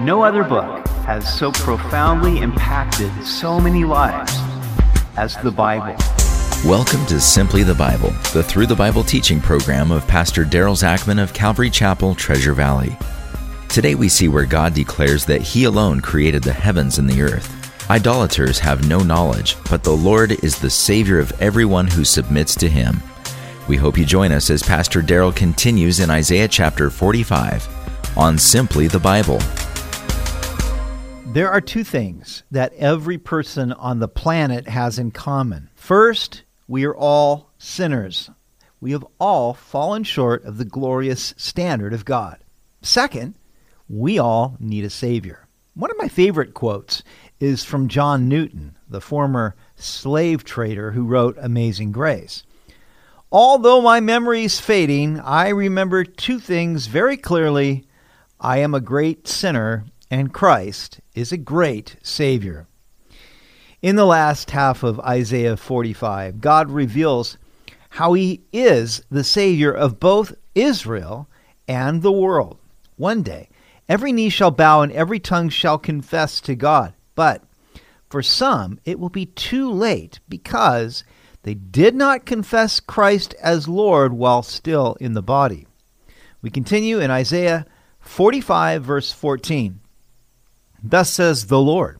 No other book has so profoundly impacted so many lives as the Bible. Welcome to Simply the Bible, the Through the Bible teaching program of Pastor Daryl Zachman of Calvary Chapel, Treasure Valley. Today we see where God declares that He alone created the heavens and the earth. Idolaters have no knowledge, but the Lord is the Savior of everyone who submits to Him. We hope you join us as Pastor Daryl continues in Isaiah chapter 45 on Simply the Bible. There are two things that every person on the planet has in common. First, we are all sinners. We have all fallen short of the glorious standard of God. Second, we all need a Savior. One of my favorite quotes is from John Newton, the former slave trader who wrote Amazing Grace. Although my memory is fading, I remember two things very clearly. I am a great sinner, and Christ is a great Savior. In the last half of Isaiah 45, God reveals how He is the Savior of both Israel and the world. One day, every knee shall bow and every tongue shall confess to God. But for some, it will be too late because they did not confess Christ as Lord while still in the body. We continue in Isaiah 45, verse 14. Thus says the Lord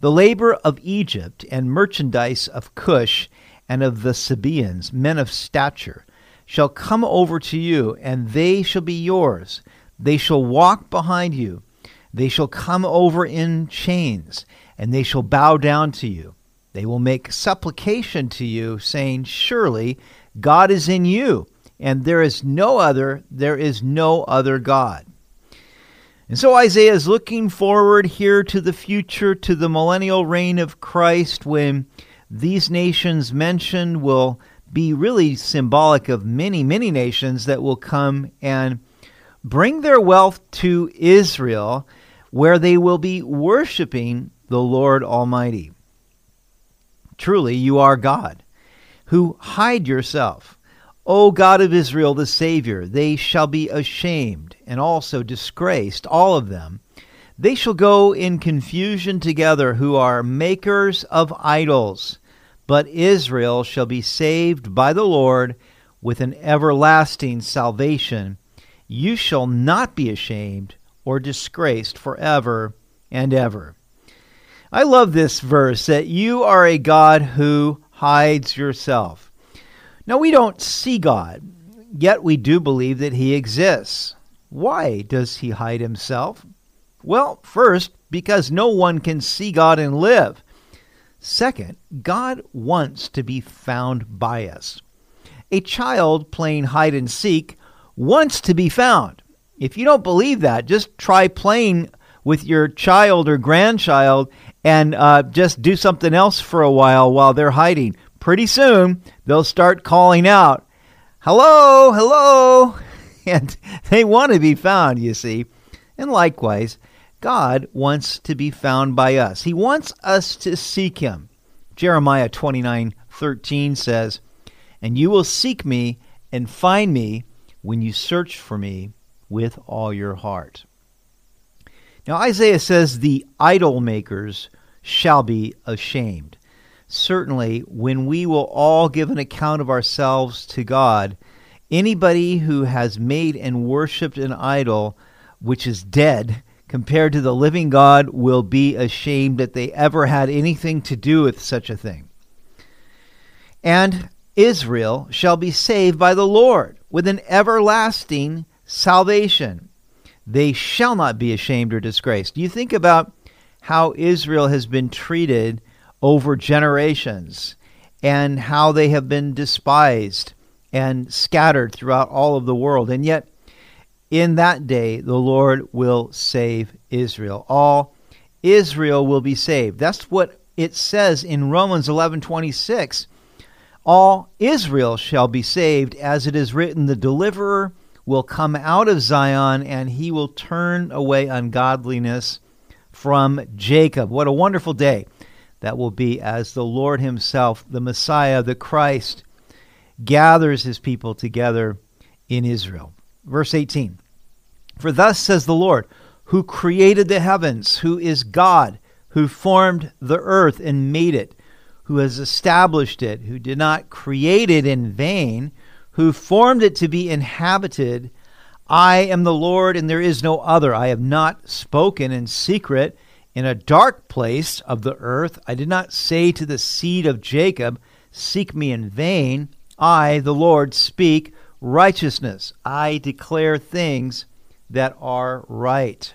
The labor of Egypt and merchandise of Cush and of the Sabaeans, men of stature, shall come over to you, and they shall be yours. They shall walk behind you. They shall come over in chains, and they shall bow down to you. They will make supplication to you, saying, Surely God is in you, and there is no other, there is no other God. And so Isaiah is looking forward here to the future, to the millennial reign of Christ, when these nations mentioned will be really symbolic of many, many nations that will come and bring their wealth to Israel, where they will be worshiping the Lord Almighty. Truly, you are God, who hide yourself. O God of Israel, the Savior, they shall be ashamed and also disgraced, all of them. They shall go in confusion together who are makers of idols. But Israel shall be saved by the Lord with an everlasting salvation. You shall not be ashamed or disgraced forever and ever. I love this verse that you are a God who hides yourself. Now, we don't see God, yet we do believe that he exists. Why does he hide himself? Well, first, because no one can see God and live. Second, God wants to be found by us. A child playing hide and seek wants to be found. If you don't believe that, just try playing with your child or grandchild and uh, just do something else for a while while they're hiding. Pretty soon, they'll start calling out, Hello, hello. And they want to be found, you see. And likewise, God wants to be found by us. He wants us to seek Him. Jeremiah 29 13 says, And you will seek me and find me when you search for me with all your heart. Now, Isaiah says the idol makers shall be ashamed. Certainly, when we will all give an account of ourselves to God, anybody who has made and worshiped an idol which is dead compared to the living God will be ashamed that they ever had anything to do with such a thing. And Israel shall be saved by the Lord with an everlasting salvation. They shall not be ashamed or disgraced. You think about how Israel has been treated over generations and how they have been despised and scattered throughout all of the world. And yet, in that day, the Lord will save Israel. All Israel will be saved. That's what it says in Romans 11:26. All Israel shall be saved, as it is written, the deliverer will come out of Zion and he will turn away ungodliness from Jacob. What a wonderful day that will be as the Lord Himself, the Messiah, the Christ, gathers His people together in Israel. Verse 18 For thus says the Lord, who created the heavens, who is God, who formed the earth and made it, who has established it, who did not create it in vain, who formed it to be inhabited. I am the Lord, and there is no other. I have not spoken in secret in a dark place of the earth. I did not say to the seed of Jacob, Seek me in vain. I, the Lord, speak righteousness. I declare things that are right.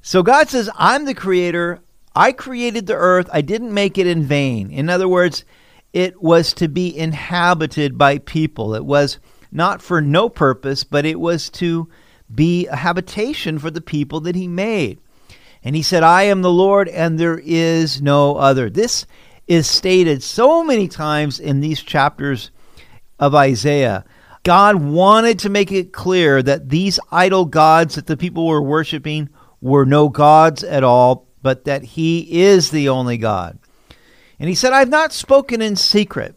So God says, I'm the creator. I created the earth. I didn't make it in vain. In other words, it was to be inhabited by people. It was not for no purpose, but it was to be a habitation for the people that He made. And He said, I am the Lord, and there is no other. This is stated so many times in these chapters of Isaiah. God wanted to make it clear that these idol gods that the people were worshiping were no gods at all, but that He is the only God. And He said, I've not spoken in secret.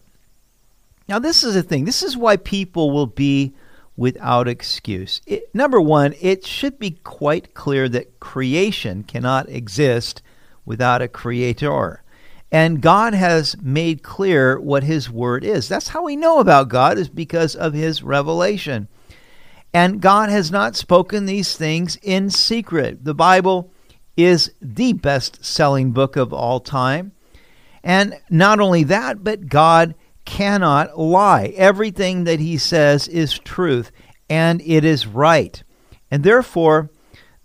Now, this is the thing. This is why people will be without excuse. It, number one, it should be quite clear that creation cannot exist without a creator. And God has made clear what his word is. That's how we know about God is because of his revelation. And God has not spoken these things in secret. The Bible is the best selling book of all time. And not only that, but God cannot lie. Everything that he says is truth and it is right. And therefore,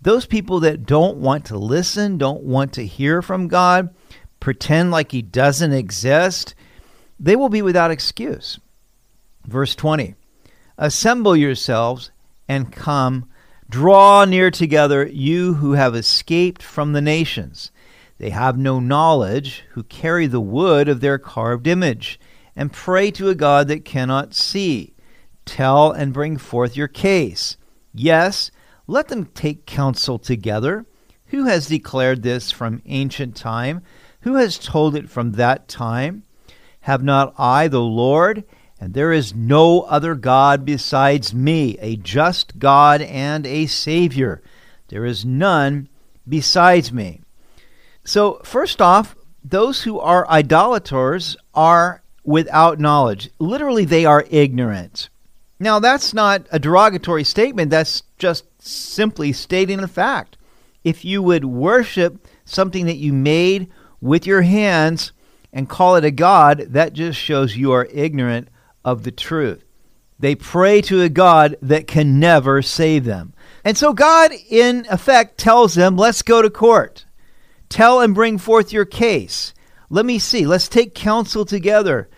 those people that don't want to listen, don't want to hear from God, pretend like he doesn't exist, they will be without excuse. Verse 20 Assemble yourselves and come, draw near together, you who have escaped from the nations. They have no knowledge, who carry the wood of their carved image, and pray to a God that cannot see. Tell and bring forth your case. Yes, let them take counsel together. Who has declared this from ancient time? Who has told it from that time? Have not I the Lord? And there is no other God besides me, a just God and a Savior. There is none besides me. So, first off, those who are idolaters are without knowledge. Literally, they are ignorant. Now, that's not a derogatory statement, that's just simply stating a fact. If you would worship something that you made with your hands and call it a God, that just shows you are ignorant of the truth. They pray to a God that can never save them. And so God, in effect, tells them, let's go to court. Tell and bring forth your case. Let me see. Let's take counsel together.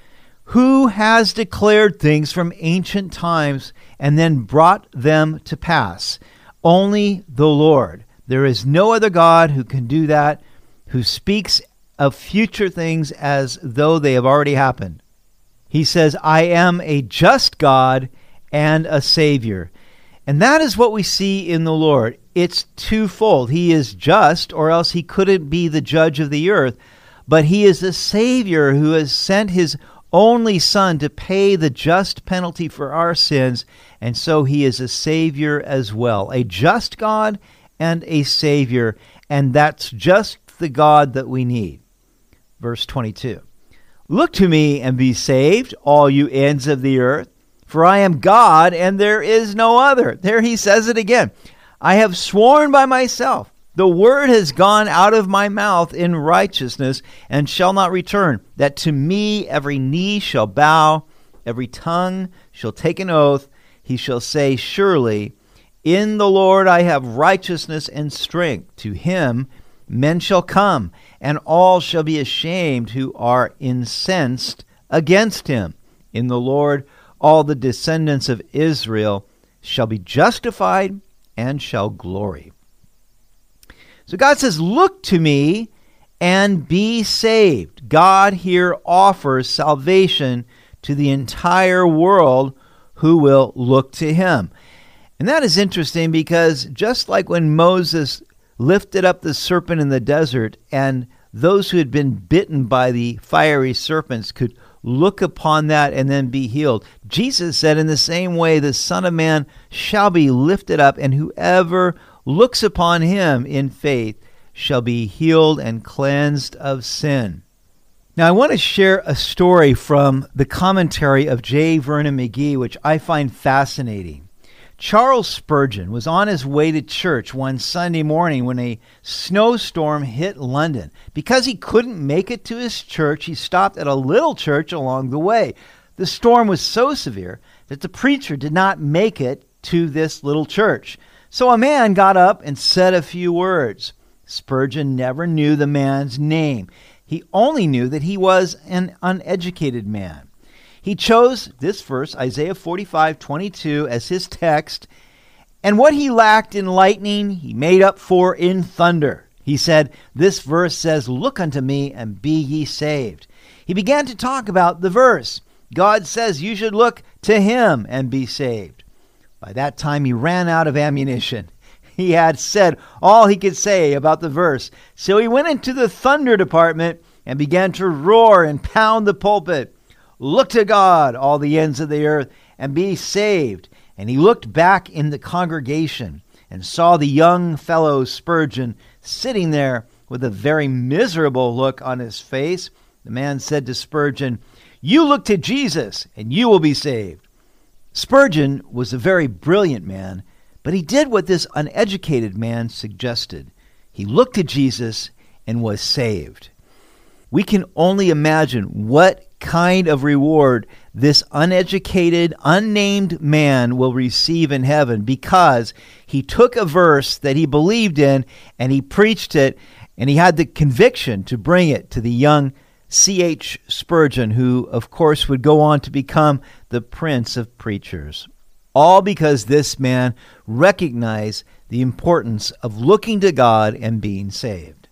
Who has declared things from ancient times and then brought them to pass? Only the Lord. There is no other God who can do that, who speaks of future things as though they have already happened. He says, I am a just God and a Savior. And that is what we see in the Lord. It's twofold. He is just, or else he couldn't be the judge of the earth. But he is a Savior who has sent his only Son to pay the just penalty for our sins. And so he is a Savior as well. A just God and a Savior. And that's just the God that we need verse 22. Look to me and be saved, all you ends of the earth, for I am God and there is no other. There he says it again. I have sworn by myself. The word has gone out of my mouth in righteousness and shall not return, that to me every knee shall bow, every tongue shall take an oath. He shall say, Surely in the Lord I have righteousness and strength. To him men shall come and all shall be ashamed who are incensed against him. In the Lord, all the descendants of Israel shall be justified and shall glory. So God says, Look to me and be saved. God here offers salvation to the entire world who will look to him. And that is interesting because just like when Moses lifted up the serpent in the desert, and those who had been bitten by the fiery serpents could look upon that and then be healed. Jesus said, In the same way, the Son of Man shall be lifted up, and whoever looks upon him in faith shall be healed and cleansed of sin. Now, I want to share a story from the commentary of J. Vernon McGee, which I find fascinating. Charles Spurgeon was on his way to church one Sunday morning when a snowstorm hit London. Because he couldn't make it to his church, he stopped at a little church along the way. The storm was so severe that the preacher did not make it to this little church. So a man got up and said a few words. Spurgeon never knew the man's name. He only knew that he was an uneducated man. He chose this verse, Isaiah 45 22, as his text, and what he lacked in lightning, he made up for in thunder. He said, This verse says, Look unto me and be ye saved. He began to talk about the verse. God says you should look to him and be saved. By that time, he ran out of ammunition. He had said all he could say about the verse. So he went into the thunder department and began to roar and pound the pulpit. Look to God, all the ends of the earth, and be saved. And he looked back in the congregation and saw the young fellow Spurgeon sitting there with a very miserable look on his face. The man said to Spurgeon, You look to Jesus, and you will be saved. Spurgeon was a very brilliant man, but he did what this uneducated man suggested. He looked to Jesus and was saved. We can only imagine what kind of reward this uneducated, unnamed man will receive in heaven because he took a verse that he believed in and he preached it and he had the conviction to bring it to the young C.H. Spurgeon, who, of course, would go on to become the prince of preachers. All because this man recognized the importance of looking to God and being saved.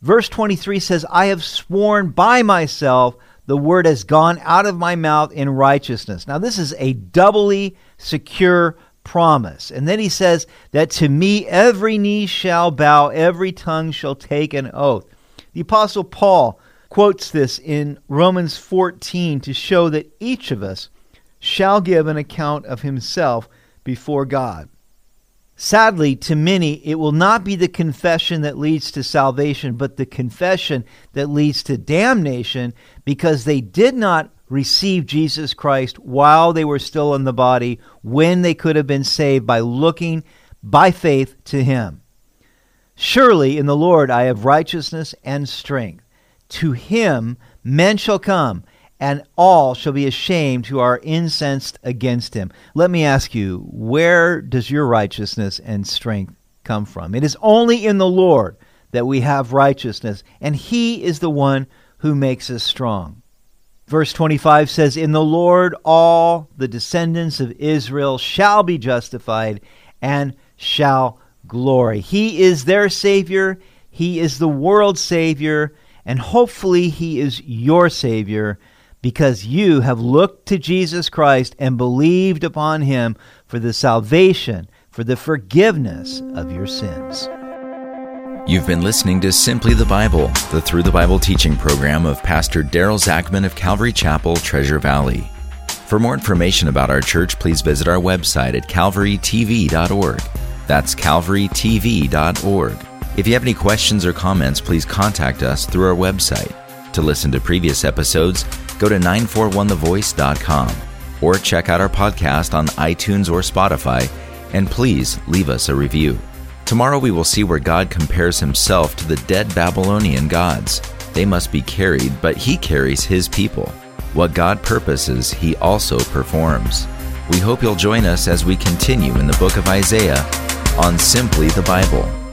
Verse 23 says, I have sworn by myself, the word has gone out of my mouth in righteousness. Now, this is a doubly secure promise. And then he says that to me every knee shall bow, every tongue shall take an oath. The Apostle Paul quotes this in Romans 14 to show that each of us shall give an account of himself before God. Sadly, to many, it will not be the confession that leads to salvation, but the confession that leads to damnation because they did not receive Jesus Christ while they were still in the body, when they could have been saved by looking by faith to Him. Surely in the Lord I have righteousness and strength. To Him men shall come and all shall be ashamed who are incensed against him. Let me ask you, where does your righteousness and strength come from? It is only in the Lord that we have righteousness, and he is the one who makes us strong. Verse 25 says, In the Lord all the descendants of Israel shall be justified and shall glory. He is their Savior, He is the world's Savior, and hopefully He is your Savior because you have looked to Jesus Christ and believed upon him for the salvation, for the forgiveness of your sins. You've been listening to Simply the Bible, the Through the Bible teaching program of Pastor Daryl Zachman of Calvary Chapel, Treasure Valley. For more information about our church, please visit our website at calvarytv.org. That's calvarytv.org. If you have any questions or comments, please contact us through our website. To listen to previous episodes, go to 941thevoice.com or check out our podcast on iTunes or Spotify, and please leave us a review. Tomorrow we will see where God compares himself to the dead Babylonian gods. They must be carried, but he carries his people. What God purposes, he also performs. We hope you'll join us as we continue in the book of Isaiah on Simply the Bible.